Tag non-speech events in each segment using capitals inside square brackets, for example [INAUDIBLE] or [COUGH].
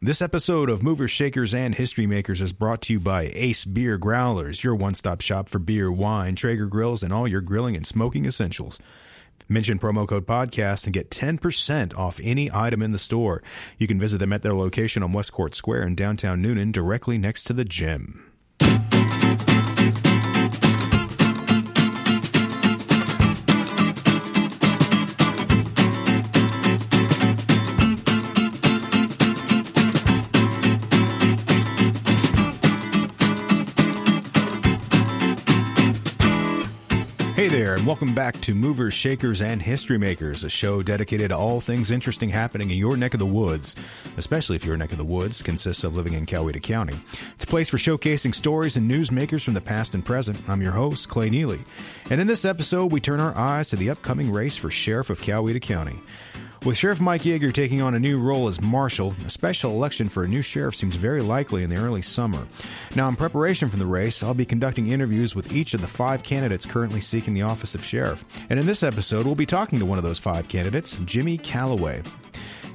This episode of Movers, Shakers, and History Makers is brought to you by Ace Beer Growlers, your one stop shop for beer, wine, Traeger grills, and all your grilling and smoking essentials. Mention promo code podcast and get 10% off any item in the store. You can visit them at their location on West Court Square in downtown Newnan, directly next to the gym. Hey there, and welcome back to Movers, Shakers, and History Makers, a show dedicated to all things interesting happening in your neck of the woods, especially if your neck of the woods consists of living in Coweta County. It's a place for showcasing stories and newsmakers from the past and present. I'm your host, Clay Neely. And in this episode, we turn our eyes to the upcoming race for Sheriff of Coweta County. With Sheriff Mike Yeager taking on a new role as Marshal, a special election for a new sheriff seems very likely in the early summer. Now, in preparation for the race, I'll be conducting interviews with each of the five candidates currently seeking the office of sheriff. And in this episode, we'll be talking to one of those five candidates, Jimmy Calloway.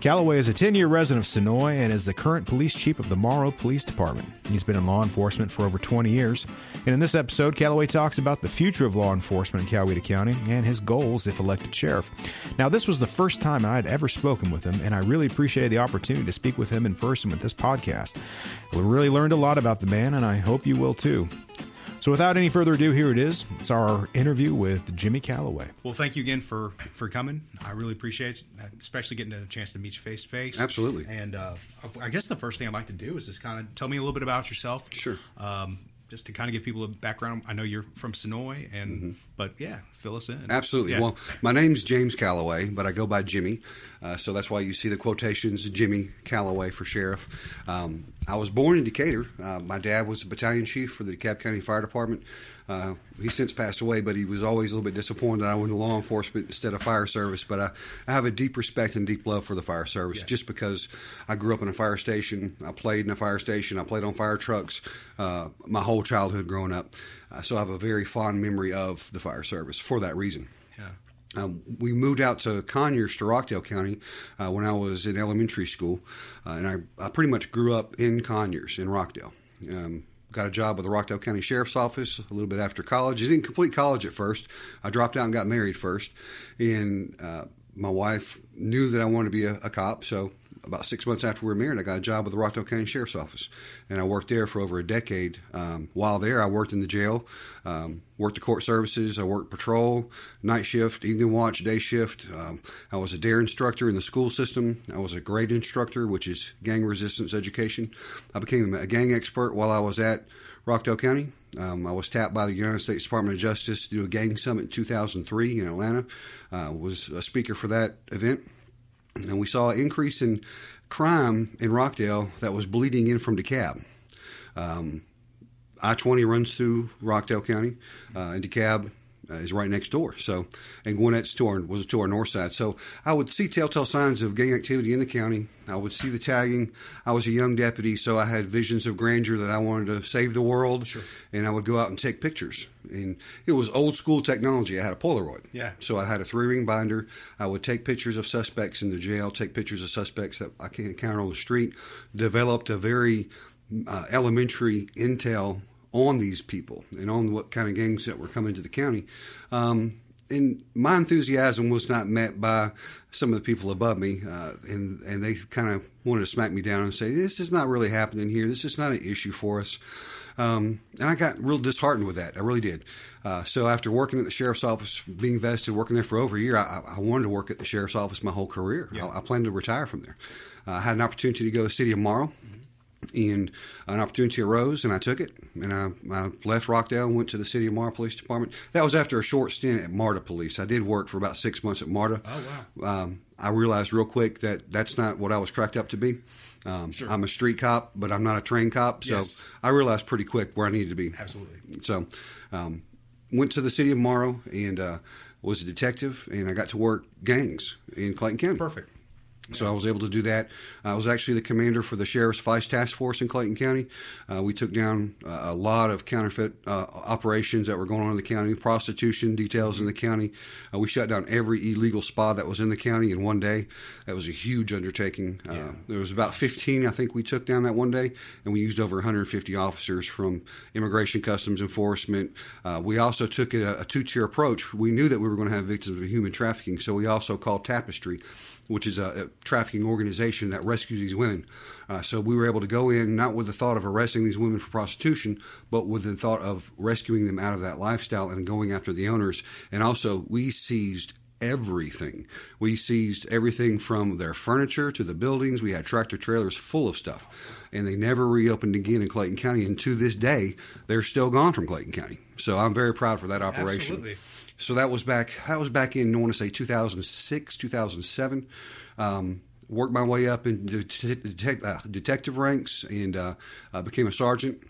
Calloway is a 10 year resident of Senoia and is the current police chief of the Morrow Police Department. He's been in law enforcement for over 20 years. And in this episode, Calloway talks about the future of law enforcement in Coweta County and his goals if elected sheriff. Now, this was the first time I had ever spoken with him, and I really appreciated the opportunity to speak with him in person with this podcast. We really learned a lot about the man, and I hope you will too. So, without any further ado, here it is. It's our interview with Jimmy Calloway. Well, thank you again for for coming. I really appreciate it, especially getting a chance to meet you face to face. Absolutely. And uh, I guess the first thing I'd like to do is just kind of tell me a little bit about yourself. Sure. Um, just to kind of give people a background. I know you're from Senoia, and Mm-hmm. but yeah, fill us in. Absolutely. Yeah. Well, my name's James Calloway, but I go by Jimmy. Uh, so that's why you see the quotations Jimmy Calloway for sheriff. Um, I was born in Decatur. Uh, my dad was a battalion chief for the DeKalb County Fire Department. Uh, he's since passed away, but he was always a little bit disappointed that I went to law enforcement instead of fire service. But I, I have a deep respect and deep love for the fire service Yeah. just because I grew up in a fire station. I played in a fire station. I played on fire trucks uh, my whole childhood growing up. Uh, so I have a very fond memory of the fire service for that reason. yeah. Um, we moved out to Conyers to Rockdale County uh, when I was in elementary school, uh, and I, I pretty much grew up in Conyers in Rockdale. Um, got a job with the Rockdale County Sheriff's Office a little bit after college. I didn't complete college at first. I dropped out and got married first, and uh, my wife knew that I wanted to be a, a cop, so about six months after we were married, I got a job with the Rockdale County Sheriff's Office, and I worked there for over a decade. Um, while there, I worked in the jail, um, worked the court services, I worked patrol, night shift, evening watch, day shift. Um, I was a DARE instructor in the school system. I was a grade instructor, which is gang resistance education. I became a gang expert while I was at Rockdale County. Um, I was tapped by the United States Department of Justice to do a gang summit in 2003 in Atlanta. Uh, was a speaker for that event and we saw an increase in crime in Rockdale that was bleeding in from DeKalb. Um, I twenty runs through Rockdale County, uh, and DeKalb uh, is right next door. So, and Gwinnett's to our, was to our north side. So, I would see telltale signs of gang activity in the county. I would see the tagging. I was a young deputy, so I had visions of grandeur that I wanted to save the world. Sure. And I would go out and take pictures. And it was old school technology. I had a Polaroid. Yeah. So I had a three ring binder. I would take pictures of suspects in the jail, take pictures of suspects that I can't encounter on the street. Developed a very uh, elementary intel on these people and on what kind of gangs that were coming to the county. Um, and my enthusiasm was not met by some of the people above me, uh, and and they kind of wanted to smack me down and say, "This is not really happening here. This is not an issue for us." Um, and I got real disheartened with that. I really did. Uh, so after working at the sheriff's office, being vested, working there for over a year, I, I wanted to work at the sheriff's office my whole career. I, I planned to retire from there. Uh, I had an opportunity to go to the city of Morrow, and an opportunity arose, and I took it. And I, I left Rockdale and went to the city of Marta Police Department. That was after a short stint at Marta Police. I did work for about six months at Marta. Oh, wow. Um, I realized real quick that that's not what I was cracked up to be. Um, I'm a street cop, but I'm not a train cop. So Yes. I realized pretty quick where I needed to be. Absolutely. So, um, went to the city of Morrow and uh, was a detective, and I got to work gangs in Clayton County. Perfect. So I was able to do that. I was actually the commander for the Sheriff's Vice Task Force in Clayton County. Uh, we took down uh, a lot of counterfeit uh, operations that were going on in the county, prostitution details in the county. Uh, we shut down every illegal spa that was in the county in one day. That was a huge undertaking. Uh, Yeah. there was about 15, I think, we took down that one day, and we used over 150 officers from Immigration Customs Enforcement. Uh, we also took a, a two tier approach. We knew that we were going to have victims of human trafficking, so we also called Tapestri, which is a, a trafficking organization that rescues these women. Uh, so we were able to go in not with the thought of arresting these women for prostitution, but with the thought of rescuing them out of that lifestyle and going after the owners. And also, we seized everything. We seized everything from their furniture to the buildings. We had tractor trailers full of stuff. And they never reopened again in Clayton County. And to this day, they're still gone from Clayton County. So I'm very proud for that operation. Absolutely. So that was back. That was back in I want to say 2006, 2007. Um, worked my way up into detect, uh, detective ranks and uh, uh, became a sergeant.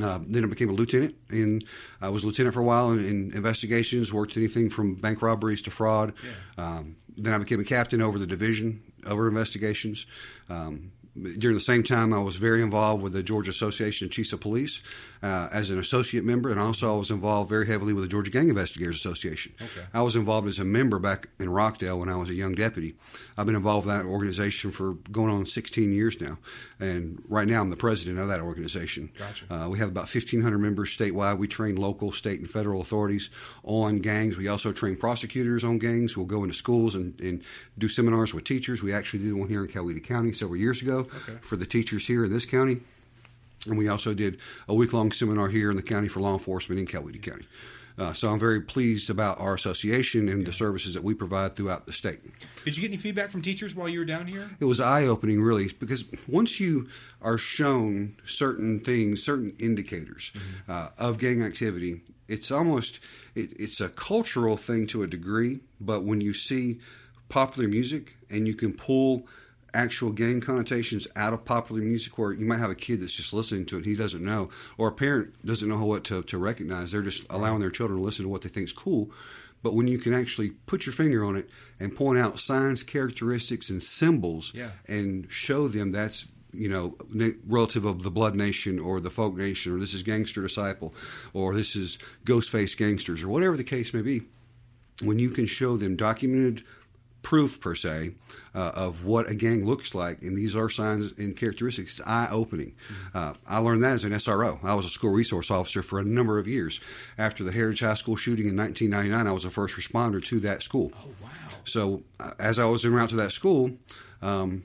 Uh, then I became a lieutenant, and I was lieutenant for a while in, in investigations. Worked anything from bank robberies to fraud. Um, then I became a captain over the division over investigations. Um, during the same time, I was very involved with the Georgia Association of Chiefs of Police uh, as an associate member, and also I was involved very heavily with the Georgia Gang Investigators Association. Okay. I was involved as a member back in Rockdale when I was a young deputy. I've been involved in that organization for going on 16 years now, and right now I'm the president of that organization. Gotcha. Uh, we have about 1,500 members statewide. We train local, state, and federal authorities on gangs. We also train prosecutors on gangs. We'll go into schools and, and do seminars with teachers. We actually did one here in Coweta County several years ago Okay. for the teachers here in this county. And we also did a week long seminar here in the county for law enforcement in Coweta County. Uh, so I'm very pleased about our association and the services that we provide throughout the state. Did you get any feedback from teachers while you were down here? It was eye opening, really, because once you are shown certain things, certain indicators uh, of gang activity, it's almost it, it's a cultural thing to a degree. But when you see popular music and you can pull actual gang connotations out of popular music, where you might have a kid that's just listening to it, he doesn't know, or a parent doesn't know what to, to recognize. They're just allowing their children to listen to what they think is cool. But when you can actually put your finger on it and point out signs, characteristics, and symbols, Yeah. and show them that's you know relative of the Blood Nation or the Folk Nation or this is Gangster Disciple or this is Ghostface Gangsters or whatever the case may be, when you can show them documented proof per se uh, of what a gang looks like, and these are signs and characteristics. Eye opening. Uh, I learned that as an SRO. I was a school resource officer for a number of years. After the Heritage High School shooting in 1999, I was a first responder to that school. Oh wow. So uh, as I was en route to that school, um,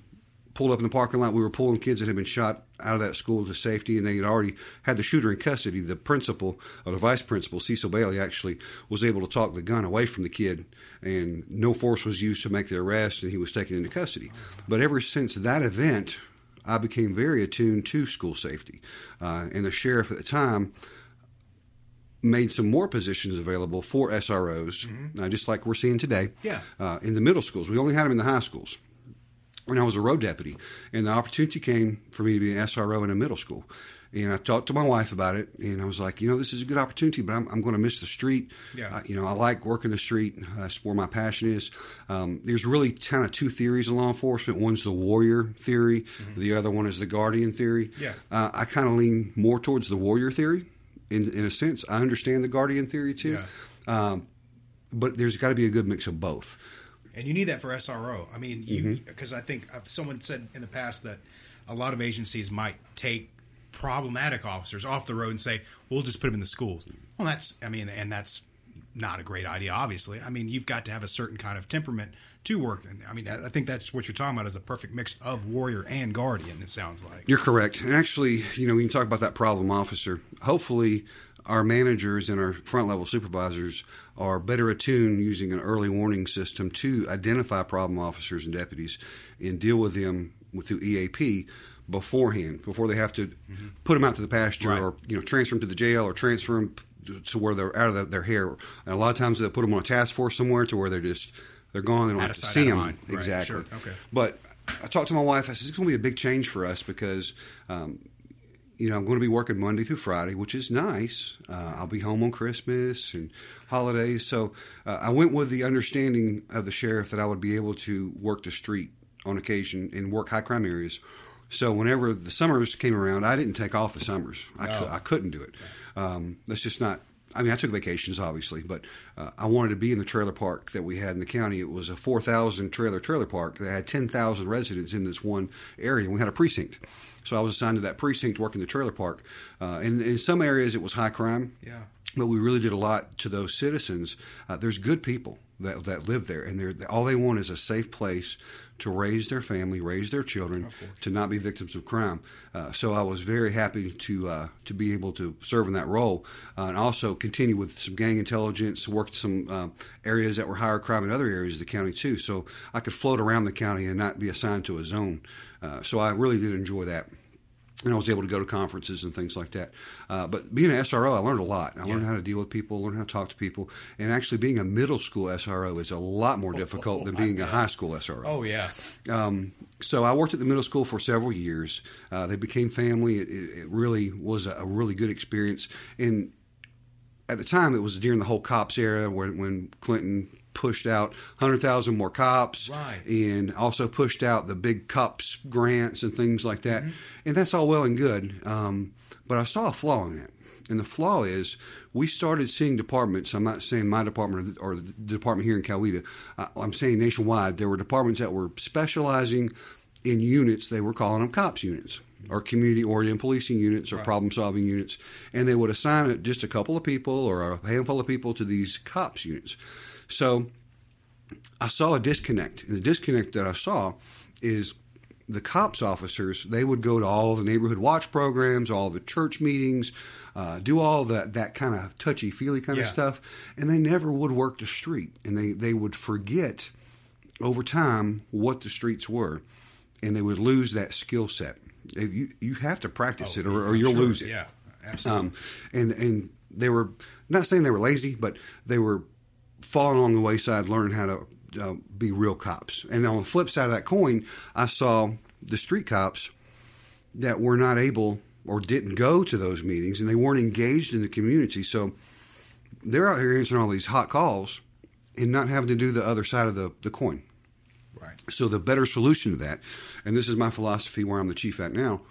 pulled up in the parking lot. We were pulling kids that had been shot out of that school to safety, and they had already had the shooter in custody. The principal, or the vice principal, Cecil Bailey, actually was able to talk the gun away from the kid, and no force was used to make the arrest, and he was taken into custody. But ever since that event, I became very attuned to school safety, uh, and the sheriff at the time made some more positions available for SROs, uh, just like we're seeing today. Yeah. Uh, in the middle schools, we only had them in the high schools. When I was a road deputy, and the opportunity came for me to be an SRO in a middle school. And I talked to my wife about it, and I was like, you know, this is a good opportunity, but I'm, I'm going to miss the street. Yeah. Uh, you know, I like working the street. Uh, that's where my passion is. Um, there's really kind of two theories in law enforcement. One's the warrior theory. The other one is the guardian theory. Yeah. Uh, I kind of lean more towards the warrior theory. In, in a sense, I understand the guardian theory too. Um, but there's got to be a good mix of both. And you need that for SRO. I mean, you Mm-hmm. because I think uh, someone said in the past that a lot of agencies might take problematic officers off the road and say, "We'll just put them in the schools." Well, that's I mean, and that's not a great idea. Obviously, I mean, you've got to have a certain kind of temperament to work. And I mean, I think that's what you're talking about is the perfect mix of warrior and guardian. It sounds like. You're correct. And actually, you know, when you talk about that problem officer, hopefully our managers and our front level supervisors are better attuned using an early warning system to identify problem officers and deputies and deal with them with through EAP beforehand, before they have to put them out to the pasture Right. or, you know, transfer them to the jail or transfer them to where they're out of the, their hair. And a lot of times they'll put them on a task force somewhere to where they're just, they're gone. They don't Out have to sight, see them. Right, Exactly. sure. Okay. But I talked to my wife. I said, it's going to be a big change for us because, um, you know, I'm going to be working Monday through Friday, which is nice. Uh, I'll be home on Christmas and holidays. So uh, I went with the understanding of the sheriff that I would be able to work the street on occasion and work high crime areas. So whenever the summers came around, I didn't take off the summers. I, No. cou- I couldn't do it. Um, that's just not. I mean, I took vacations, obviously, but uh, I wanted to be in the trailer park that we had in the county. It was a 4,000 trailer trailer park that had 10,000 residents in this one area. and We had a precinct. So I was assigned to that precinct working the trailer park. Uh, and in some areas, it was high crime Yeah. But we really did a lot to those citizens. Uh, there's good people that that live there, and they're all they want is a safe place to raise their family, raise their children, to not be victims of crime. Uh, so I was very happy to uh, to be able to serve in that role, uh, and also continue with some gang intelligence, worked some uh, areas that were higher crime in other areas of the county too. So I could float around the county and not be assigned to a zone. Uh, so I really did enjoy that and I was able to go to conferences and things like that. Uh, but being an SRO, I learned a lot. I learned how to deal with people, learned how to talk to people, and actually being a middle school SRO is a lot more difficult than being a high school SRO. Oh yeah. Um, so I worked at the middle school for several years. Uh, they became family. It, it, really was a, a really good experience. And at the time, it was during the whole cops era when, when Clinton pushed out 100,000 more cops Right. and also pushed out the big cops grants and things like that. And that's all well and good. Um, but I saw a flaw in that. And the flaw is we started seeing departments. I'm not saying my department or the department here in Coweta. I'm saying nationwide. There were departments that were specializing in units. They were calling them cops units or community oriented policing units or problem solving units. And they would assign just a couple of people or a handful of people to these cops units. So I saw a disconnect. And the disconnect that I saw is the cops officers, they would go to all the neighborhood watch programs, all the church meetings, uh, do all that, that kind of touchy feely kind Yeah. of stuff, and they never would work the street. And they, they would forget over time what the streets were, and they would lose that skill set. If You, you have to practice it or, or you'll Sure. lose it. Yeah. Absolutely. Um, and and they were not saying they were lazy, but they were falling along the wayside, learning how to uh, be real cops. And on the flip side of that coin, I saw the street cops that were not able or didn't go to those meetings, and they weren't engaged in the community. So they're out here answering all these hot calls and not having to do the other side of the, the coin. right. So the better solution to that, and this is my philosophy where I'm the chief at now,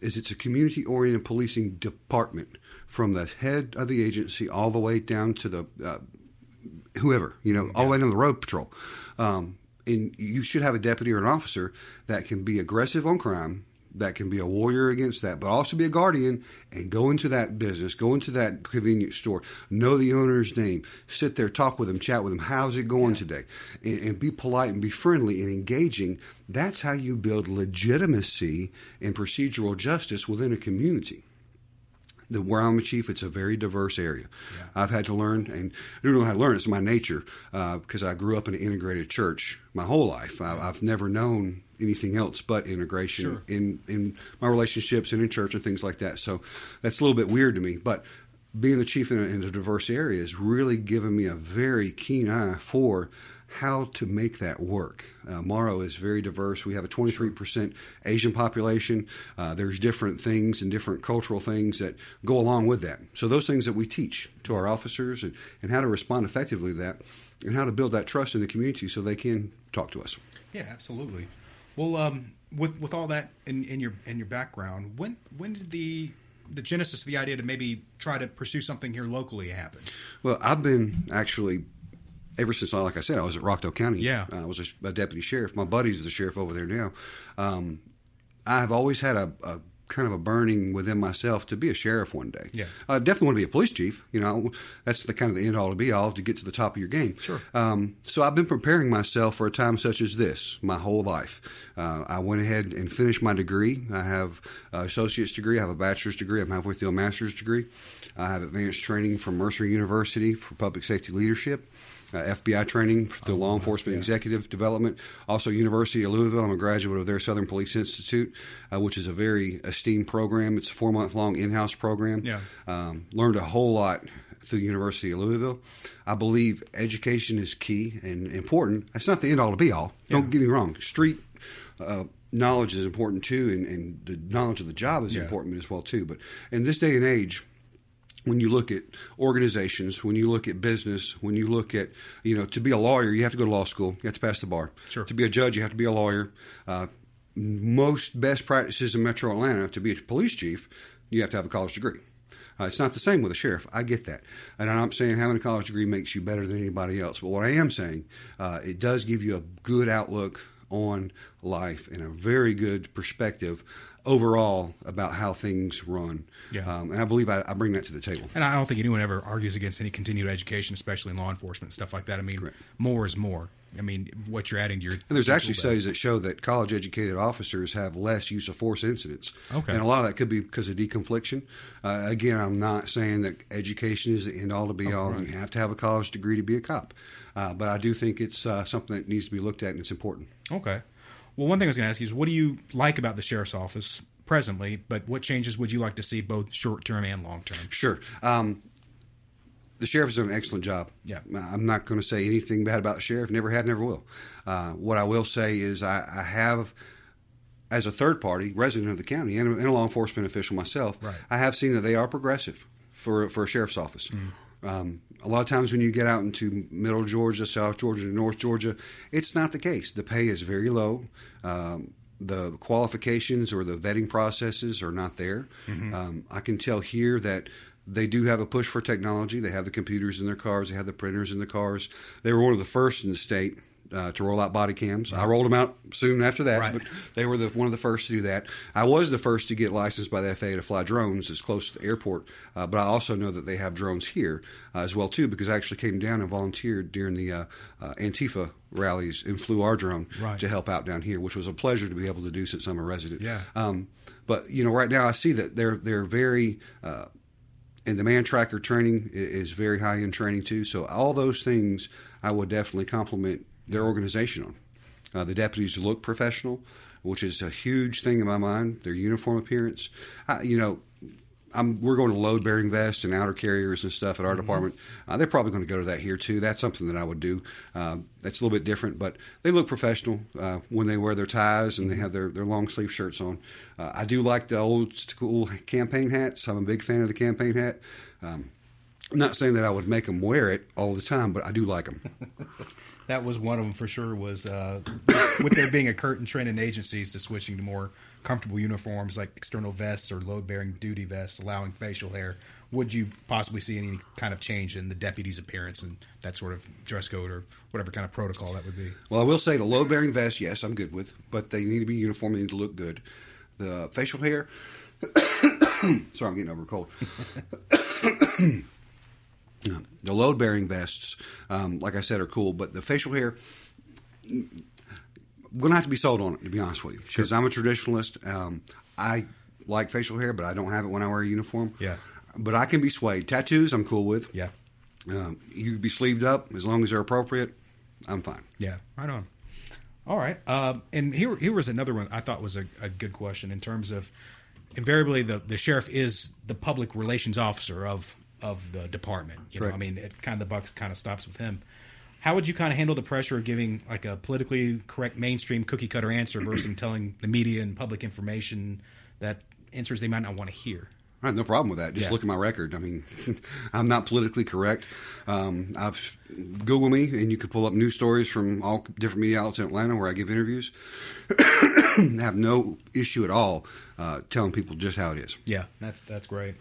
is it's a community oriented policing department from the head of the agency all the way down to the uh, whoever you know all the way down the road patrol. Um, and you should have a deputy or an officer that can be aggressive on crime, that can be a warrior against that, but also be a guardian and go into that business, go into that convenience store, know the owner's name, sit there, talk with them, chat with them. How's it going today? And, and be polite and be friendly and engaging. That's how you build legitimacy and procedural justice within a community the where I'm a chief, it's a very diverse area. I've had to learn, and I don't know how to learn. It's my nature uh, because I grew up in an integrated church my whole life. I, I've never known anything else but integration Sure. in in my relationships and in church and things like that. So that's a little bit weird to me, but. Being the chief in a, in a diverse area has really given me a very keen eye for how to make that work. Uh, Morrow is very diverse. We have a 23% Asian population. Uh, there's different things and different cultural things that go along with that. So those things that we teach to our officers and, and how to respond effectively to that and how to build that trust in the community so they can talk to us. Yeah, absolutely. Well, um, with with all that in, in your in your background, when when did the the genesis of the idea to maybe try to pursue something here locally happen? Well, I've been actually ever since, like I said, I was at Rockdale County. Yeah. I was a, a deputy sheriff. My buddy's the sheriff over there now. Um, I've always had a, a kind of a burning within myself to be a sheriff one day. Yeah. I definitely want to be a police chief. You know, that's the kind of the end all to be all to get to the top of your game. Sure. Um, so I've been preparing myself for a time such as this my whole life. Uh, I went ahead and finished my degree. I have an associate's degree. I have a bachelor's degree. I'm halfway through a master's degree. I have advanced training from Mercer University for public safety leadership. Uh, FBI training through law enforcement executive development. Also, University of Louisville. I'm a graduate of their Southern Police Institute, uh, which is a very esteemed program. It's a four month long in house program. Yeah. Um, learned a whole lot through University of Louisville. I believe education is key and important. That's not the end all to be all. Don't get me wrong. Street uh, knowledge is important too, and, and the knowledge of the job is Yeah. important as well too. But in this day and age, when you look at organizations, when you look at business, when you look at, you know, to be a lawyer, you have to go to law school. You have to pass the bar. Sure. To be a judge, you have to be a lawyer. Uh, most best practices in Metro Atlanta to be a police chief, you have to have a college degree. Uh, it's not the same with a sheriff. I get that, and I'm not saying having a college degree makes you better than anybody else. But what I am saying, uh, it does give you a good outlook on life and a very good perspective overall about how things run. Yeah. Um, and I believe I, I bring that to the table. And I don't think anyone ever argues against any continued education, especially in law enforcement and stuff like that. I mean, Correct. more is more. I mean, what you're adding to your And there's actually studies that show that college educated officers have less use of force incidents. Okay. And a lot of that could be because of deconfliction. Uh, again, I'm not saying that education is the end all to be all. You have to have a college degree to be a cop. Uh, but I do think it's uh, something that needs to be looked at and it's important. Okay. Well, one thing I was going to ask you is what do you like about the sheriff's office presently, but what changes would you like to see both short term and long term? Sure. Um, the sheriff has done an excellent job. Yeah. I'm not going to say anything bad about the sheriff. Never had, never will. Uh, what I will say is I, I have, as a third party resident of the county and a, and a law enforcement official myself, Right. I have seen that they are progressive for for a sheriff's office. Um, a lot of times when you get out into middle Georgia, South Georgia, North Georgia, it's not the case. The pay is very low. Um, the qualifications or the vetting processes are not there. Um, I can tell here that they do have a push for technology. They have the computers in their cars. They have the printers in the cars. They were one of the first in the state uh, to roll out body cams. I rolled them out soon after that, Right. but they were the, one of the first to do that. I was the first to get licensed by the FAA to fly drones as close to the airport, uh, but I also know that they have drones here uh, as well too because I actually came down and volunteered during the uh, uh, Antifa rallies and flew our drone Right. to help out down here, which was a pleasure to be able to do since I'm a resident. Yeah. Um, but you know, right now I see that they're they're very. Uh, and the man tracker training is very high end training too. So all those things I would definitely compliment their organization on. Uh, the deputies look professional, which is a huge thing in my mind. Their uniform appearance, I, you know. I'm, we're going to load bearing vests and outer carriers and stuff at our department. Uh, they're probably going to go to that here too. That's something that I would do. Um, that's a little bit different, but they look professional uh, when they wear their ties and they have their, their long sleeve shirts on. Uh, I do like the old school campaign hats. I'm a big fan of the campaign hat. Um, I'm not saying that I would make them wear it all the time, but I do like them. [LAUGHS] That was one of them for sure. Was uh, with there being a curtain trend in agencies to switching to more comfortable uniforms like external vests or load bearing duty vests, allowing facial hair. Would you possibly see any kind of change in the deputy's appearance and that sort of dress code or whatever kind of protocol that would be? Well, I will say the load bearing vest, yes, I'm good with, but they need to be uniform. They need to look good. The facial hair, [COUGHS] sorry, I'm getting over cold. [LAUGHS] Yeah, the load bearing vests, um, like I said, are cool, but the facial hair, I'm going to have to be sold on it, to be honest with you, because I'm a traditionalist. Um, I like facial hair, but I don't have it when I wear a uniform. Yeah. But I can be swayed. Tattoos, I'm cool with. Yeah. Um, you can be sleeved up as long as they're appropriate. I'm fine. Yeah, right on. All right, um, and here here was another one I thought was a, a good question in terms of invariably the the sheriff is the public relations officer of of the department. You know, I mean, it kind of the buck kind of stops with him. How would you kind of handle the pressure of giving like a politically correct mainstream cookie cutter answer versus [CLEARS THROAT] telling the media and public information that answers they might not want to hear? I have no problem with that. Just Yeah. look at my record. I mean, [LAUGHS] I'm not politically correct. Um, I've Google me, and you can pull up news stories from all different media outlets in Atlanta where I give interviews. [CLEARS THROAT] I have no issue at all uh, telling people just how it is. Yeah, that's that's great.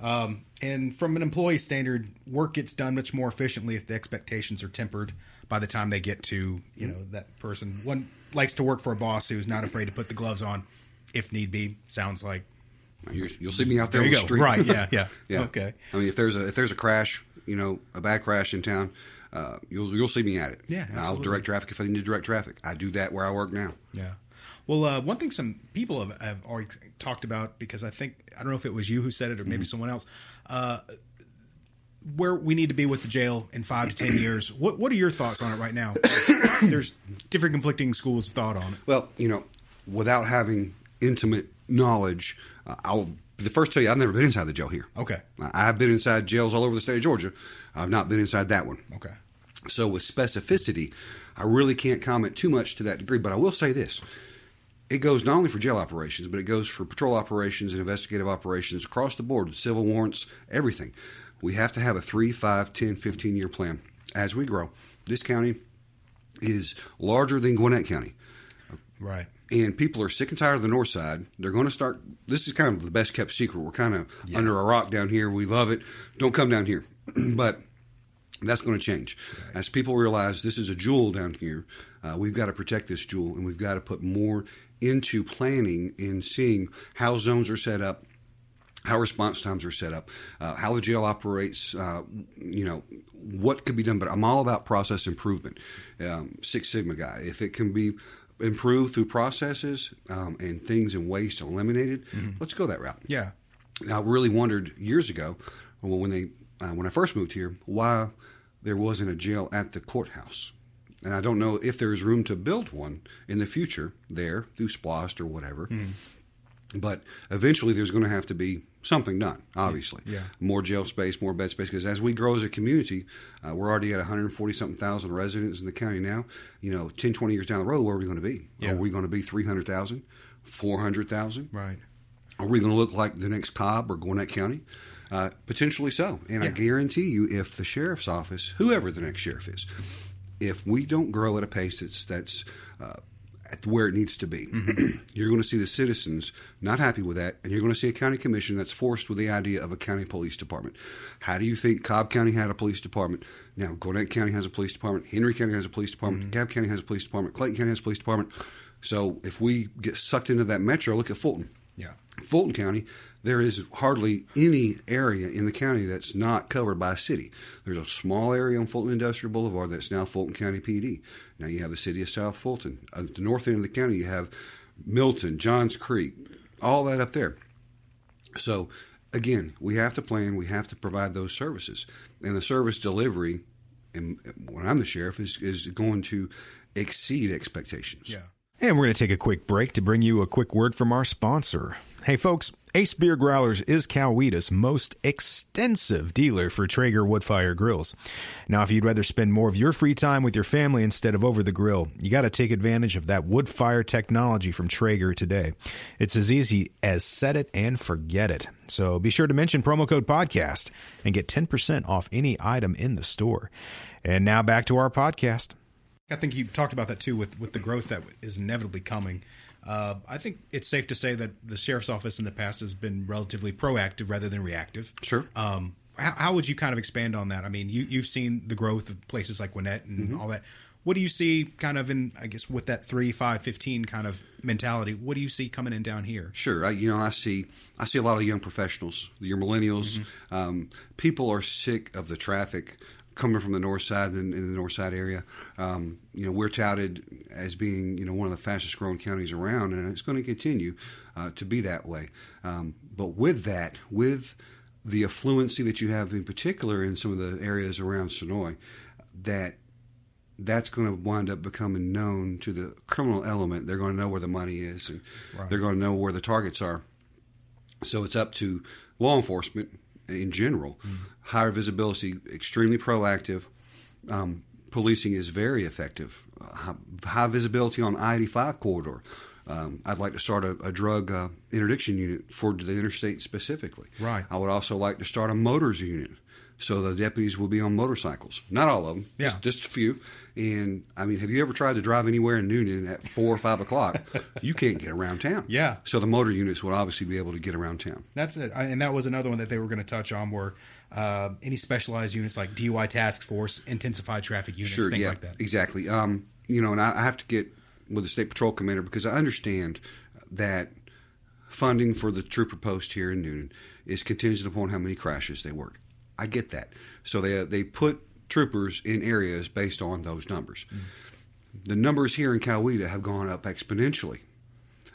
Um, and from an employee standard, work gets done much more efficiently if the expectations are tempered by the time they get to you know that person. One likes to work for a boss who's not afraid to put the gloves on if need be. Sounds like You're, you'll see me out there, There you on the street. Right, yeah, [LAUGHS] yeah. yeah. Okay. I mean, if there's a if there's a crash, you know, a bad crash in town, uh, you'll you'll see me at it. Yeah, I'll direct traffic if I need to direct traffic. I do that where I work now. Yeah. Well, uh, one thing some people have, have already talked about because I think I don't know if it was you who said it or maybe someone else. Uh, where we need to be with the jail in five to ten years. What What are your thoughts on it right now? [COUGHS] There's different conflicting schools of thought on it. Well, you know, without having intimate knowledge, uh, I'll the first tell you I've never been inside the jail here. Okay. I've been inside jails all over the state of Georgia. I've not been inside that one. Okay. So with specificity, I really can't comment too much to that degree, but I will say this. It goes not only for jail operations, but it goes for patrol operations and investigative operations across the board, civil warrants, everything. We have to have a 3, 5, 10, 15 year plan as we grow. This county is larger than Gwinnett County. Right. And people are sick and tired of the north side. They're going to start. This is kind of the best kept secret. We're kind of Yeah. under a rock down here. We love it. Don't come down here. [CLEARS THROAT] but that's going to change. As people realize this is a jewel down here, uh, we've got to protect this jewel and we've got to put more into planning and seeing how zones are set up, how response times are set up, uh, how the jail operates, uh, you know, what could be done. But I'm all about process improvement. Um, Six Sigma guy. If it can be improved through processes um, and things and waste eliminated, let's go that route. Yeah. I really wondered years ago when they uh, when I first moved here why there wasn't a jail at the courthouse. And I don't know if there's room to build one in the future there through SPLOST or whatever. But eventually there's going to have to be something done, obviously. Yeah. More jail space, more bed space. Because as we grow as a community, uh, we're already at 140 something thousand residents in the county now. You know, 10, 20 years down the road, where are we going to be? Yeah. Are we going to be 300,000, 400,000? Right. Are we going to look like the next Cobb or Gwinnett County? Uh, potentially so. And I guarantee you, if the sheriff's office, whoever the next sheriff is, if we don't grow at a pace that's that's uh, at where it needs to be, [CLEARS THROAT] you're going to see the citizens not happy with that, and you're going to see a county commission that's forced with the idea of a county police department. How do you think Cobb County had a police department? Now Gwinnett County has a police department. Henry County has a police department. DeKalb County has a police department. Clayton County has a police department. So if we get sucked into that metro, look at Fulton. Yeah. Fulton County, there is hardly any area in the county that's not covered by a city. There's a small area on Fulton Industrial Boulevard that's now Fulton County PD. Now you have the city of South Fulton. At the north end of the county, you have Milton, Johns Creek, all that up there. So, again, we have to plan, we have to provide those services. And the service delivery, and when I'm the sheriff, is, is going to exceed expectations. Yeah. And we're going to take a quick break to bring you a quick word from our sponsor. Hey, folks, Ace Beer Growlers is Coweta's most extensive dealer for Traeger woodfire grills. Now, if you'd rather spend more of your free time with your family instead of over the grill, you got to take advantage of that wood fire technology from Traeger today. It's as easy as set it and forget it. So be sure to mention promo code podcast and get 10% off any item in the store. And now back to our podcast. I think you talked about that too with, with the growth that is inevitably coming. Uh, I think it's safe to say that the sheriff's office in the past has been relatively proactive rather than reactive. Sure. Um, how, how would you kind of expand on that? I mean, you, you've seen the growth of places like Gwinnett and Mm-hmm. all that. What do you see kind of in, I guess, with that 3, 5, 15 kind of mentality? What do you see coming in down here? Sure, I, you know I see I see a lot of young professionals, your millennials. Mm-hmm. Um, people are sick of the traffic coming from the north side and in the north side area. Um, you know we're touted as being you know one of the fastest growing counties around, and it's going to continue uh, to be that way. Um, but with that, with the affluency that you have in particular in some of the areas around Senoia, that that's going to wind up becoming known to the criminal element. They're going to know where the money is, and Right. they're going to know where the targets are. So it's up to law enforcement in general. Higher visibility, extremely proactive. Um, policing is very effective. Uh, high, high visibility on I eighty five corridor. Um, I'd like to start a, a drug uh, interdiction unit for the interstate specifically. Right. I would also like to start a motors unit, so the deputies will be on motorcycles. Not all of them. Yeah. Just, just a few. And I mean, have you ever tried to drive anywhere in Newnan at four or five o'clock? [LAUGHS] you can't get around town. Yeah. So the motor units would obviously be able to get around town. That's it. And that was another one that they were going to touch on were uh, any specialized units like DUI task force, intensified traffic units, Sure, things yeah, like that. exactly. Um, you know, and I, I have to get with the state patrol commander because I understand that funding for the trooper post here in Newnan is contingent upon how many crashes they work. I get that. So they uh, they put troopers in areas based on those numbers. Mm. The numbers here in Coweta have gone up exponentially.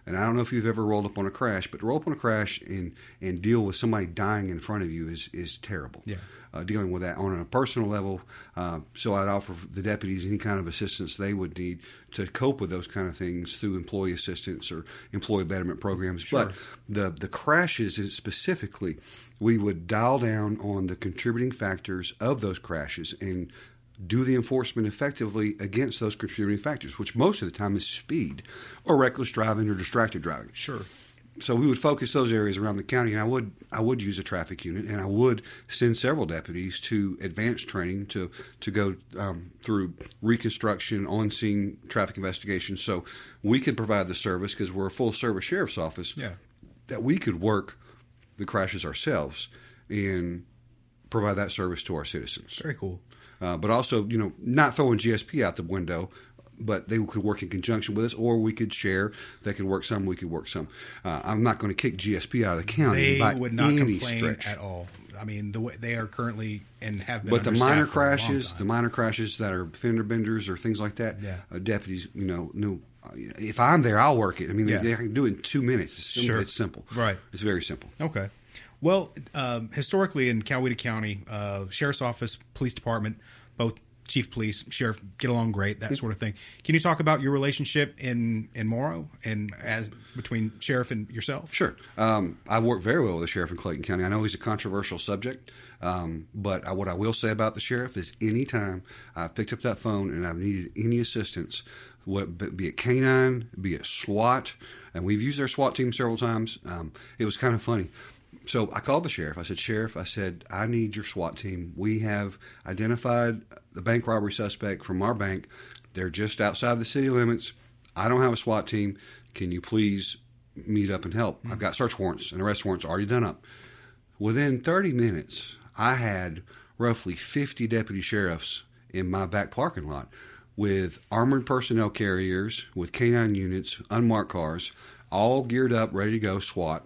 And I don't know if you've ever rolled up on a crash, but to roll up on a crash and, and deal with somebody dying in front of you is, is terrible. Yeah. Uh, dealing with that on a personal level. Uh, so I'd offer the deputies any kind of assistance they would need to cope with those kind of things through employee assistance or employee betterment programs. But the, the crashes specifically, we would dial down on the contributing factors of those crashes and do the enforcement effectively against those contributing factors, which most of the time is speed or reckless driving or distracted driving. Sure. So we would focus those areas around the county, and I would I would use a traffic unit, and I would send several deputies to advanced training to to go um, through reconstruction, on scene traffic investigation, so we could provide the service because we're a full service sheriff's office. Yeah. That we could work the crashes ourselves and provide that service to our citizens. Very cool. Uh, but also, you know, not throwing GSP out the window, but they could work in conjunction with us, or we could share. They could work some, we could work some. Uh, I'm not going to kick GSP out of the county They would not complain stretch. at all. I mean, the way they are currently and have been. But the minor for a long crashes, the minor crashes that are fender benders or things like that, Yeah. uh, deputies, you know, no. uh, If I'm there, I'll work it. I mean, Yeah. they, they can do it in two minutes. It's, Sure. it's simple. Right. It's very simple. Okay. Well, um, historically in Coweta County, uh, sheriff's office, police department, both chief police, sheriff get along great, that sort of thing. Can you talk about your relationship in in Morrow and as between sheriff and yourself? Sure. Um, I work very well with the sheriff in Clayton County. I know he's a controversial subject, um, but I, what I will say about the sheriff is anytime I've picked up that phone and I've needed any assistance, what, be it canine, be it SWAT, and we've used their SWAT team several times, um, it was kind of funny. So I called the sheriff. I said, Sheriff, I said, I need your SWAT team. We have identified the bank robbery suspect from our bank. They're just outside the city limits. I don't have a SWAT team. Can you please meet up and help? I've got search warrants and arrest warrants already done up. Within 30 minutes, I had roughly 50 deputy sheriffs in my back parking lot with armored personnel carriers, with canine units, unmarked cars, all geared up, ready to go, SWAT.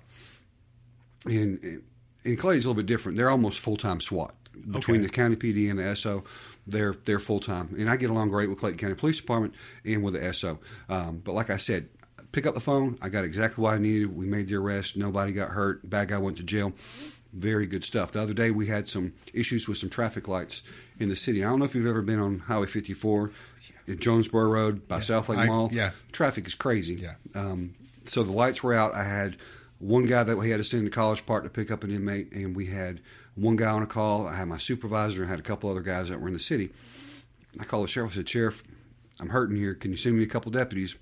And, and, and Clay's a little bit different. They're almost full time SWAT between Okay. the county PD and the SO. They're they're full time, and I get along great with Clayton County Police Department and with the SO. Um, but like I said, pick up the phone. I got exactly what I needed. We made the arrest. Nobody got hurt. Bad guy went to jail. Very good stuff. The other day we had some issues with some traffic lights in the city. I don't know if you've ever been on Highway 54 at Jonesboro Road by South Lake I- Mall. yeah. traffic is crazy. Yeah. Um, so the lights were out. I had one guy that we had to send to College Park to pick up an inmate, and we had one guy on a call. I had my supervisor and had a couple other guys that were in the city. I called the sheriff. I said, Sheriff, I'm hurting here. Can you send me a couple deputies?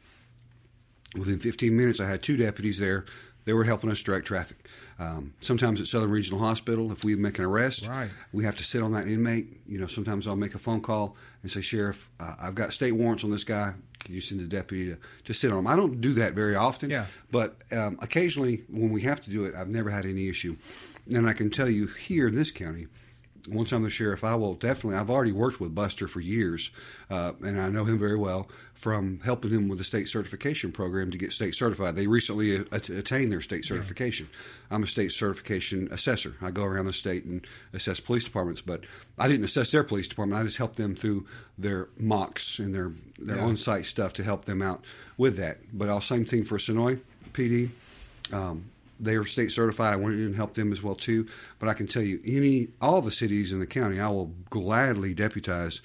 Within 15 minutes, I had two deputies there. They were helping us direct traffic. Um, sometimes at Southern Regional Hospital, if we make an arrest, Right. we have to sit on that inmate. You know, sometimes I'll make a phone call and say, Sheriff, uh, I've got state warrants on this guy. Can you send a deputy to, to sit on him? I don't do that very often, Yeah. but um, occasionally when we have to do it, I've never had any issue. And I can tell you here in this county, once I'm the sheriff, I will definitely. I've already worked with Buster for years, uh, and I know him very well from helping him with the state certification program to get state certified. They recently at- attained their state certification. I'm a state certification assessor. I go around the state and assess police departments, but I didn't assess their police department. I just helped them through their mocks and their their Yeah. on-site stuff to help them out with that. But I'll same thing for Senoia PD. Um, they are state certified. I went in and helped them as well too. But I can tell you, any all the cities in the county, I will gladly deputize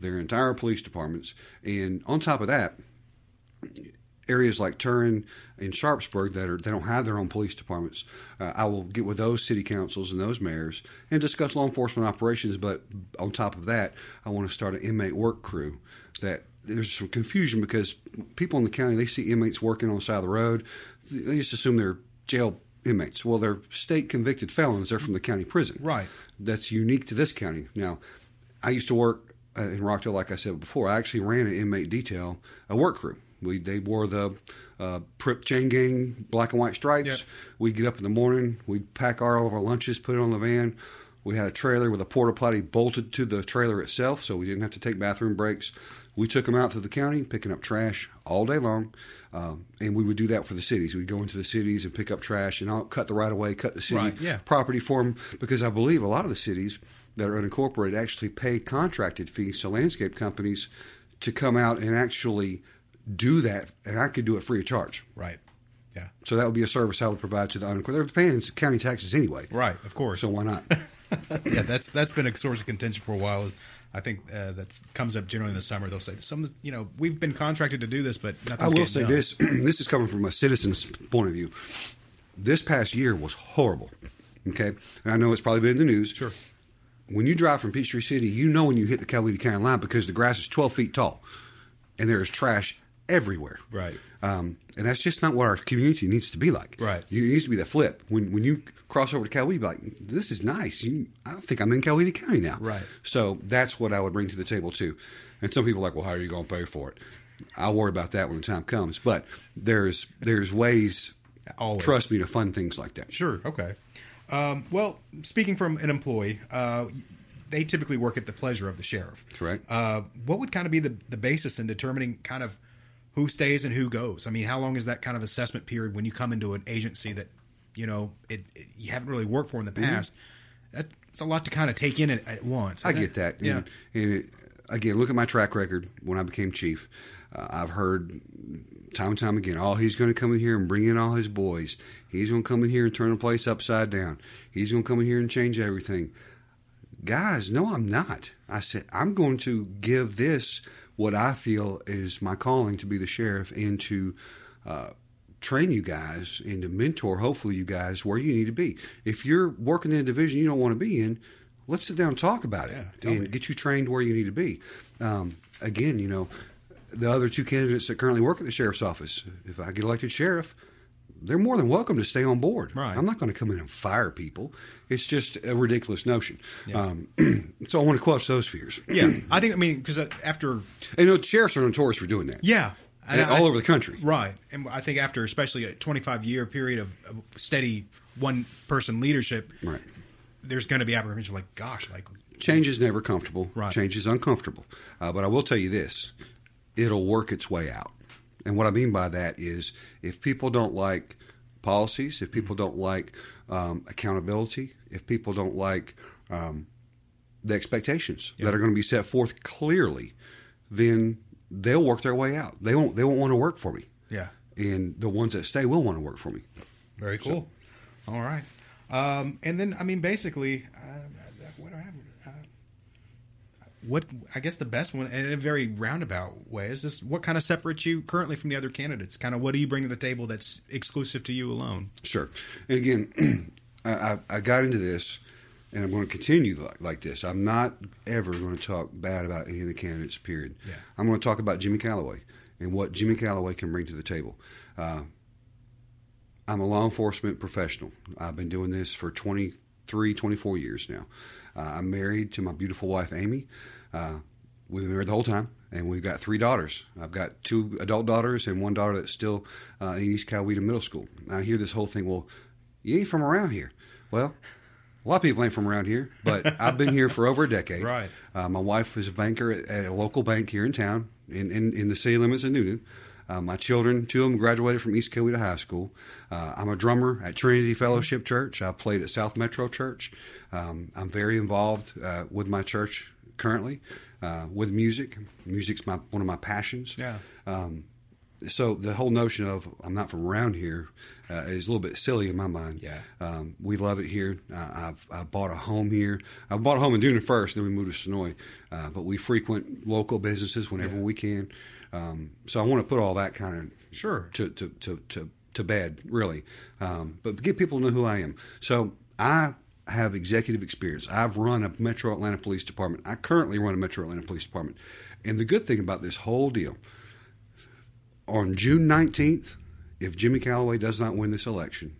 their entire police departments. And on top of that, areas like Turin and Sharpsburg that are they don't have their own police departments, uh, I will get with those city councils and those mayors and discuss law enforcement operations. But on top of that, I want to start an inmate work crew. That there's some confusion because people in the county they see inmates working on the side of the road, they just assume they're jail inmates. Well, they're state convicted felons. They're from the county prison. Right. That's unique to this county. Now, I used to work uh, in Rockdale, like I said before. I actually ran an inmate detail, a work crew. We they wore the uh, Prip chain gang black and white stripes. Yep. We'd get up in the morning. We'd pack our all of our lunches, put it on the van. We had a trailer with a porta potty bolted to the trailer itself, so we didn't have to take bathroom breaks. We took them out through the county, picking up trash all day long, um, and we would do that for the cities. We'd go into the cities and pick up trash, and I'll cut the right of way, cut the city Right, yeah. property for them, because I believe a lot of the cities that are unincorporated actually pay contracted fees to landscape companies to come out and actually do that, and I could do it free of charge. Right. Yeah. So that would be a service I would provide to the unincorporated. They're paying county taxes anyway, Right. Of course. so why not? [LAUGHS] yeah, that's that's been a source of contention for a while. I think uh, that comes up generally in the summer. They'll say some, you know, we've been contracted to do this, but I will say done. this: [CLEARS THROAT] this is coming from a citizen's point of view. This past year was horrible. Okay, and I know it's probably been in the news. Sure. when you drive from Peachtree City, you know when you hit the Coweta County line because the grass is 12 feet tall and there is trash everywhere. Right. Um, and that's just not what our community needs to be like. Right. You, it needs to be the flip. When when you cross over to Coweta, be like, this is nice. You, I don't think I'm in Coweta County now. Right. So that's what I would bring to the table too. And some people are like, well, how are you going to pay for it? I'll worry about that when the time comes. But there's there's ways. Always. Trust me to fund things like that. Sure. Okay. Um, well, speaking from an employee, uh, they typically work at the pleasure of the sheriff. Correct. Uh, what would kind of be the, the basis in determining kind of who stays and who goes? I mean, how long is that kind of assessment period when you come into an agency that you know it, it you haven't really worked for in the Mm-hmm. past? That's a lot to kind of take in at, at once. I get that. Yeah. And, and it, again, look at my track record when I became chief. Uh, I've heard time and time again, oh, he's going to come in here and bring in all his boys. He's going to come in here and turn the place upside down. He's going to come in here and change everything. Guys, no, I'm not. I said, I'm going to give this what I feel is my calling to be the sheriff and to uh, train you guys and to mentor, hopefully, you guys where you need to be. If you're working in a division you don't want to be in, let's sit down and talk about it Yeah, and me. get you trained where you need to be. Um, again, you know, the other two candidates that currently work at the sheriff's office, if I get elected sheriff, they're more than welcome to stay on board. Right. I'm not going to come in and fire people. It's just a ridiculous notion. Um, [CLEARS THROAT] so I want to quash those fears. Yeah, I think. I mean, because after And you know, sheriffs are notorious for doing that. yeah, And I- all over the country. Right, and I think after especially a 25 year period of, of steady one person leadership, Right. there's going to be apprehension like, gosh, like Change is never comfortable. Right. Change is uncomfortable. Uh, but I will tell you this it'll work its way out. And what I mean by that is if people don't like policies, if people don't like um, accountability, if people don't like um, the expectations that are going to be set forth clearly, then they'll work their way out. They won't. They won't want to work for me. yeah, And the ones that stay will want to work for me. very cool. All right, um, and then I mean, basically, uh, what do I have? Uh, what I guess the best one, in a very roundabout way, is just what kind of separates you currently from the other candidates. Kind of what do you bring to the table that's exclusive to you alone? Sure. And again, [CLEARS THROAT] I, I, I got into this, and I'm going to continue like, like this. I'm not ever going to talk bad about any of the candidates. Period. Yeah. I'm going to talk about Jimmy Calloway and what Jimmy Calloway can bring to the table. Uh, I'm a law enforcement professional. I've been doing this for 23, 24 years now. Uh, I'm married to my beautiful wife, Amy. Uh, we've been married the whole time, and we've got three daughters. I've got two adult daughters and one daughter that's still uh, in East Coweta Middle School. I hear this whole thing, well, you ain't from around here. Well, a lot of people ain't from around here, but [LAUGHS] I've been here for over a decade. Right. Uh, my wife is a banker at, at a local bank here in town, in, in, in the city limits of Newnan. Uh, my children, two of them graduated from East Coweta High School. Uh, I'm a drummer at Trinity Fellowship Church. I played at South Metro Church. Um, I'm very involved uh, with my church currently uh, with music. Music's my one of my passions. Yeah. Um, so the whole notion of I'm not from around here uh, is a little bit silly in my mind. Yeah. Um, we love it here. Uh, I've I bought a home here. I bought a home in Dune first, then we moved to Senoia. Uh, but we frequent local businesses whenever we can. Um, so I want to put all that kind of Sure. to to to to, to bed, really. Um, but get people to know who I am. So I have executive experience. I've run a Metro Atlanta Police Department. I currently run a Metro Atlanta Police Department. And the good thing about this whole deal, on June 19th, if Jimmy Calloway does not win this election,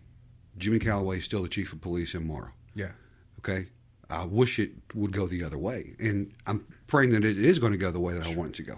Jimmy Calloway is still the chief of police in Morrow. Yeah. Okay? I wish it would go the other way. And I'm praying that it is going to go the way that I want it to go.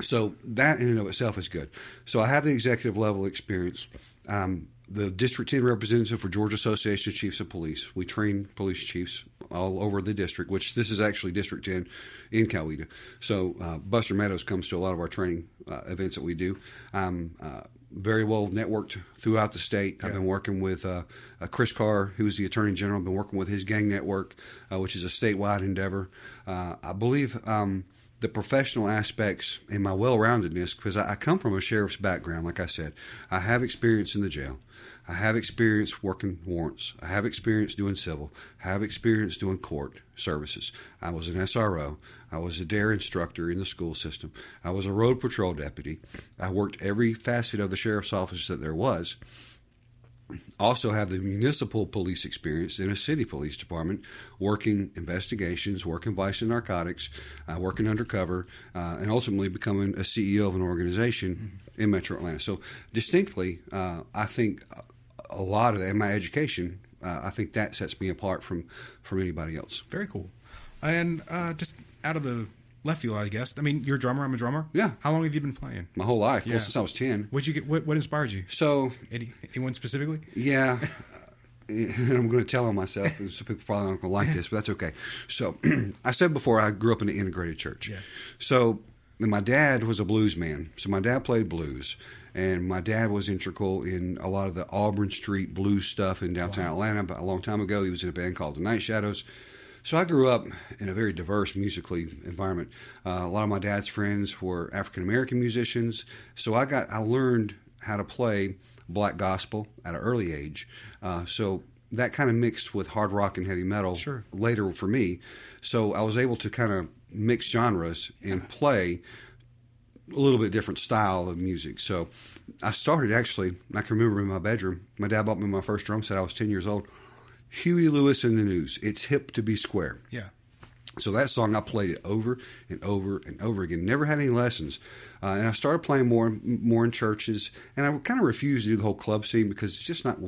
So that in and of itself is good. So I have the executive level experience. Um, the District 10 representative for Georgia Association of Chiefs of Police. We train police chiefs all over the district, which this is actually District 10 in Coweta. So uh, Buster Meadows comes to a lot of our training uh, events that we do. I'm uh, very well networked throughout the state. I've been working with uh, uh, Chris Carr, who's the Attorney General. I've been working with his gang network, uh, which is a statewide endeavor. Uh, I believe um, the professional aspects and my well-roundedness because I, I come from a sheriff's background like i said i have experience in the jail i have experience working warrants. I have experience doing civil. I have experience doing court services. I was an sro i was a dare instructor in the school system. I was a road patrol deputy. I worked every facet of the sheriff's office that there was. Also have the municipal police experience in a city police department, working investigations, working vice and narcotics, uh, working undercover, uh, and ultimately becoming a CEO of an organization in Metro Atlanta. So, distinctly, uh, I think a lot of that, in my education, uh, I think that sets me apart from from anybody else. Very cool. And uh, just out of the left field, I guess. I mean, you're a drummer. I'm a drummer. Yeah. How long have you been playing? My whole life, Yeah. well, since I was ten. What'd you get? What, what inspired you? So Any, anyone specifically? Yeah. And [LAUGHS] [LAUGHS] I'm going to tell on myself, and some people probably aren't going to like this, but that's okay. So, [CLEARS THROAT] I said before, I grew up in an integrated church. Yeah. So, my dad was a blues man. So, my dad played blues, and my dad was integral in a lot of the Auburn Street blues stuff in downtown Atlanta. But a long time ago, he was in a band called the Night Shadows. So, I grew up in a very diverse musically environment. Uh, a lot of my dad's friends were African American musicians. So, I got, I learned how to play black gospel at an early age. Uh, so that kind of mixed with hard rock and heavy metal Sure. later for me. So I was able to kind of mix genres and play a little bit different style of music. So I started actually, I can remember in my bedroom, my dad bought me my first drum set. I was 10 years old. Huey Lewis and the News. It's hip to be square. Yeah. So that song, I played it over and over and over again. Never had any lessons, uh, and I started playing more, more in churches. And I kind of refused to do the whole club scene because it's just not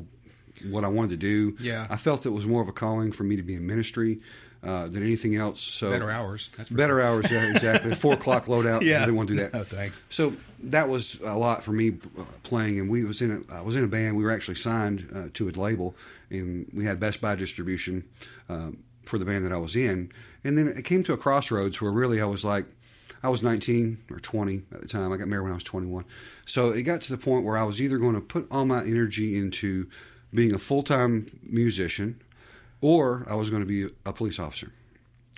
what I wanted to do. Yeah. I felt it was more of a calling for me to be in ministry uh, than anything else. So Better hours. That's better hours. Yeah, exactly. [LAUGHS] Four o'clock loadout. Yeah. I didn't want to do that. No, thanks. So that was a lot for me uh, playing, and we was in a I was in a band. We were actually signed uh, to a label, and we had Best Buy distribution um, for the band that I was in. And then it came to a crossroads where really I was like, I was 19 or 20 at the time. I got married when I was 21. So it got to the point where I was either going to put all my energy into being a full time musician, or I was going to be a police officer.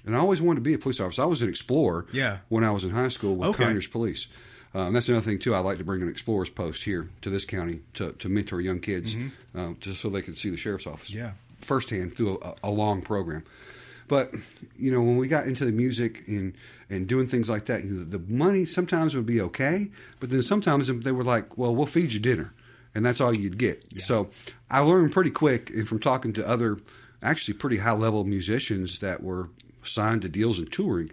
And I always wanted to be a police officer. I was an explorer Yeah. when I was in high school with Okay. Conyers Police. Um, that's another thing too. I like to bring an explorer's post here to this county to, to mentor young kids, um, just so they can see the sheriff's office Mm-hmm. Yeah. firsthand through a, a long program. But you know, when we got into the music and and doing things like that, you know, the money sometimes would be okay, but then sometimes they were like, "Well, we'll feed you dinner," and that's all you'd get. So I learned pretty quick, and from talking to other, actually pretty high level musicians that were signed to deals and touring,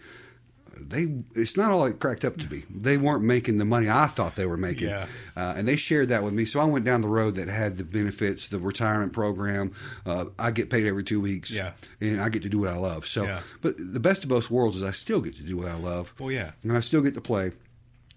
they it's not all it cracked up to be. They weren't making the money I thought they were making, Yeah. uh, and they shared that with me. So I went down the road that had the benefits, the retirement program. Uh, I get paid every two weeks, Yeah. and I get to do what I love. So, Yeah. but the best of both worlds is I still get to do what I love. Well, yeah. and I still get to play,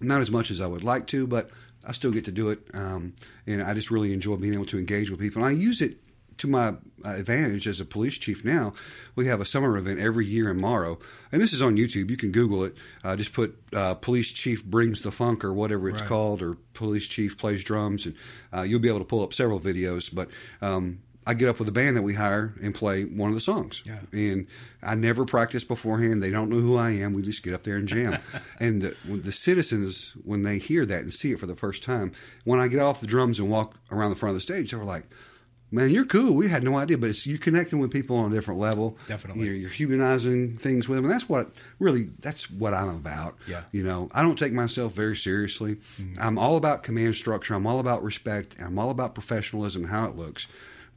not as much as I would like to, but I still get to do it, um, and I just really enjoy being able to engage with people. And I use it to my uh, advantage as a police chief now. We have a summer event every year in Morrow, and this is on YouTube. You can Google it. Uh, just put uh, "Police Chief Brings the Funk" or whatever it's Right. called, or "Police Chief Plays Drums," and uh, you'll be able to pull up several videos. But um, I get up with a band that we hire and play one of the songs. Yeah. And I never practice beforehand. They don't know who I am. We just get up there and jam. [LAUGHS] and the, the citizens, when they hear that and see it for the first time, when I get off the drums and walk around the front of the stage, they were like, "Man, you're cool. We had no idea." But it's you connecting with people on a different level. Definitely. You're, you're humanizing things with them, and that's what really that's what I'm about. Yeah. You know, I don't take myself very seriously. Mm-hmm. I'm all about command structure. I'm all about respect. I'm all about professionalism and how it looks.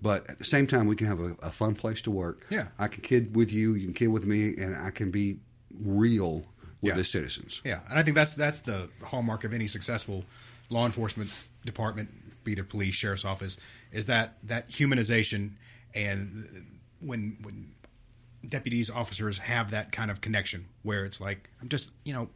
But at the same time, we can have a, a fun place to work. Yeah. I can kid with you, you can kid with me, and I can be real with Yeah. the citizens. Yeah, and I think that's that's the hallmark of any successful law enforcement department, it police, sheriff's office, is that that humanization and when when deputies, officers have that kind of connection where it's like I'm just you know.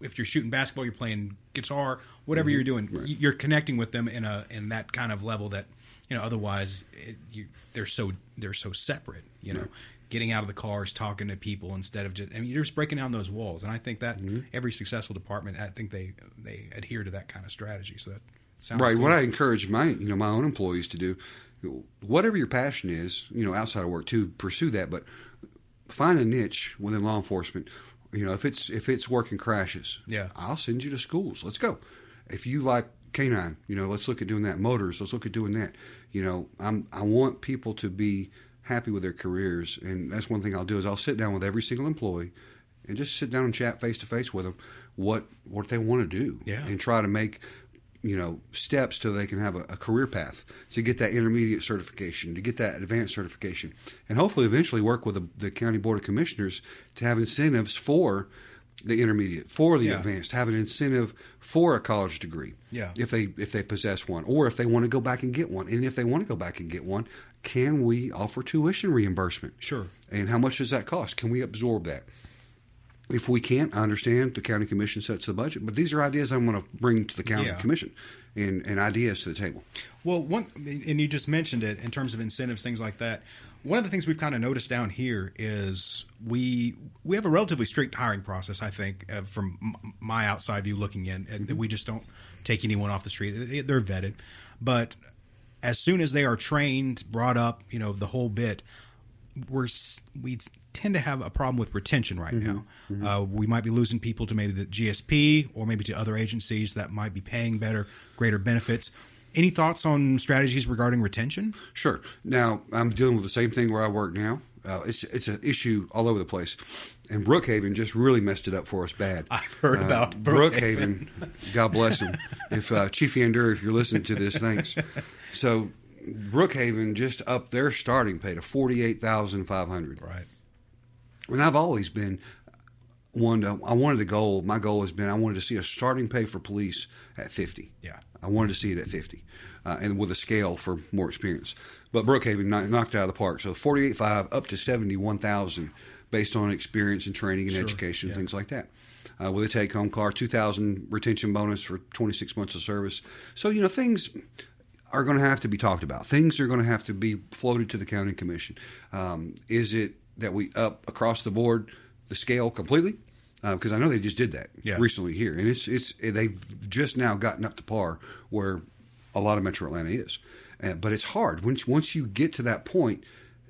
If you're shooting basketball, you're playing guitar, whatever you're mm-hmm. doing, y you're connecting with them in a in that kind of level that you know. Otherwise, it, you, they're so they're so separate. You know, getting out of the cars, talking to people instead of just. I mean, you're just breaking down those walls, and I think that mm-hmm. every successful department, I think they they adhere to that kind of strategy. So that sounds Right. good. What I encourage my you know my own employees to do, whatever your passion is, you know, outside of work, to pursue that. But find a niche within law enforcement. You know, if it's if it's working crashes, Yeah. I'll send you to schools. Let's go. If you like canine, you know, let's look at doing that. Motors, let's look at doing that. You know, I'm I want people to be happy with their careers, and that's one thing I'll do is I'll sit down with every single employee and just sit down and chat face to face with them what what they want to do, Yeah. and try to make you know steps so they can have a, a, career path to get that intermediate certification to get that advanced certification and hopefully eventually work with the, the county board of commissioners to have incentives for the intermediate for the Yeah. advanced have an incentive for a college degree Yeah. if they if they possess one or if they want to go back and get one and if they want to go back and get one can we offer tuition reimbursement Sure. and how much does that cost can we absorb that if we can't, I understand the county commission sets the budget, but these are ideas I'm going to bring to the county Yeah. commission and, and ideas to the table. Well, one, and you just mentioned it in terms of incentives, things like that. One of the things we've kind of noticed down here is we we have a relatively strict hiring process. I think, uh, from m- my outside view looking in, and we just don't take anyone off the street. They- They're vetted, but as soon as they are trained, brought up, you know, the whole bit, we're we tend to have a problem with retention right now. Uh, we might be losing people to maybe the GSP or maybe to other agencies that might be paying better, greater benefits. Any thoughts on strategies regarding retention? Sure. Now I'm dealing with the same thing where I work now. Uh, it's it's an issue all over the place, and Brookhaven just really messed it up for us bad. [LAUGHS] I've heard Uh, about Brookhaven. [LAUGHS] God bless them. If uh, Chief Yander, if you're listening to this, thanks. [LAUGHS] So Brookhaven just upped their starting pay to forty eight thousand five hundred. Right. And I've always been one. To, I wanted the goal. My goal has been I wanted to see a starting pay for police at fifty. Yeah. I wanted to see it at fifty, uh, and with a scale for more experience. But Brookhaven kno- knocked out of the park. So forty eight five up to seventy one thousand based on experience and training and Sure, education, yeah. things like that. Uh, with a take home car, two thousand retention bonus for twenty six months of service. So you know things are going to have to be talked about. Things are going to have to be floated to the county commission. Um, is it that we up across the board the scale completely? Because I know they just did that Yeah. recently here, and it's it's they've just now gotten up to par where a lot of Metro Atlanta is. Uh, but it's hard once once you get to that point,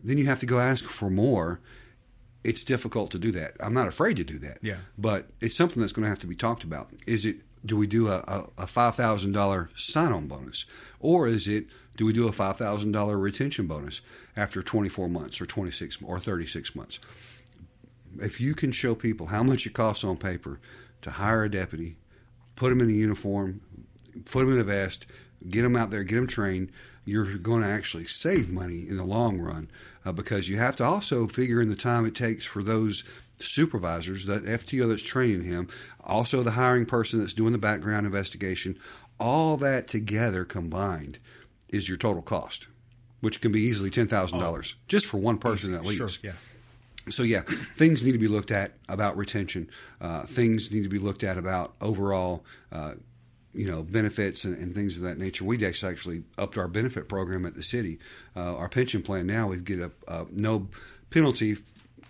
then you have to go ask for more. It's difficult to do that. I'm not afraid to do that. Yeah. But it's something that's going to have to be talked about. Is it do we do a, a, a five thousand dollar sign on bonus, or is it do we do a five thousand dollar retention bonus after twenty four months or twenty six or thirty six months? If you can show people how much it costs on paper to hire a deputy, put them in a uniform, put them in a vest, get them out there, get them trained, you're going to actually save money in the long run uh, because you have to also figure in the time it takes for those supervisors, that FTO that's training him, also the hiring person that's doing the background investigation, all that together combined is your total cost, which can be easily ten thousand dollars just for one person that leaves. Sure. Yeah. So yeah, things need to be looked at about retention. Uh, things need to be looked at about overall, uh, you know, benefits and, and things of that nature. We just actually upped our benefit program at the city. Uh, our pension plan now we get a, a no penalty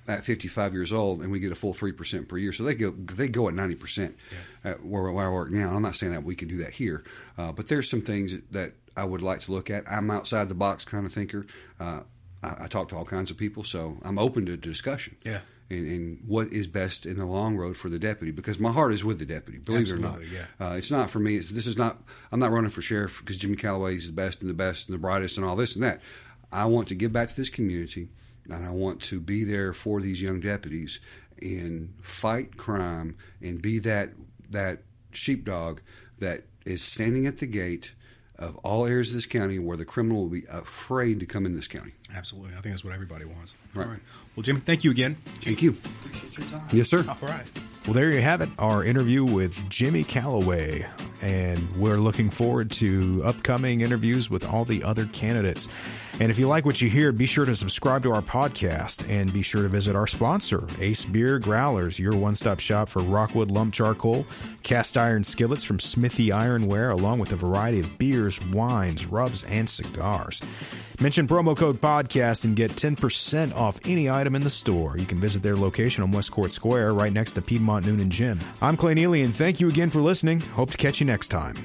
at 55 years old, and we get a full three percent per year. So they go they go at 90 percent where, where I work now. I'm not saying that we can do that here, uh, but there's some things that I would like to look at. I'm outside the box kind of thinker. Uh, I, I talk to all kinds of people, so I'm open to discussion. Yeah. And, and what is best in the long road for the deputy? Because my heart is with the deputy. Believe it or not, Absolutely, uh, it's not for me. It's, this is not. I'm not running for sheriff because Jimmy Calloway is the best and the best and the brightest and all this and that. I want to give back to this community, and I want to be there for these young deputies and fight crime and be that that sheepdog that is standing at the gate of all areas of this county where the criminal will be afraid to come in this county. Absolutely. I think that's what everybody wants. Right. All right. Well, Jimmy, thank you again. Thank you. Yes, sir. All right. Well, there you have it, our interview with Jimmy Calloway. And we're looking forward to upcoming interviews with all the other candidates. And if you like what you hear, be sure to subscribe to our podcast and be sure to visit our sponsor, Ace Beer Growlers, your one stop shop for Rockwood lump charcoal, cast iron skillets from Smithey Ironware, along with a variety of beers, wines, rubs, and cigars. Mention promo code podcast and get 10% off any item in the store. You can visit their location on West Court Square right next to Piedmont Newnan Gym. I'm Clay Neely and thank you again for listening. Hope to catch you next time.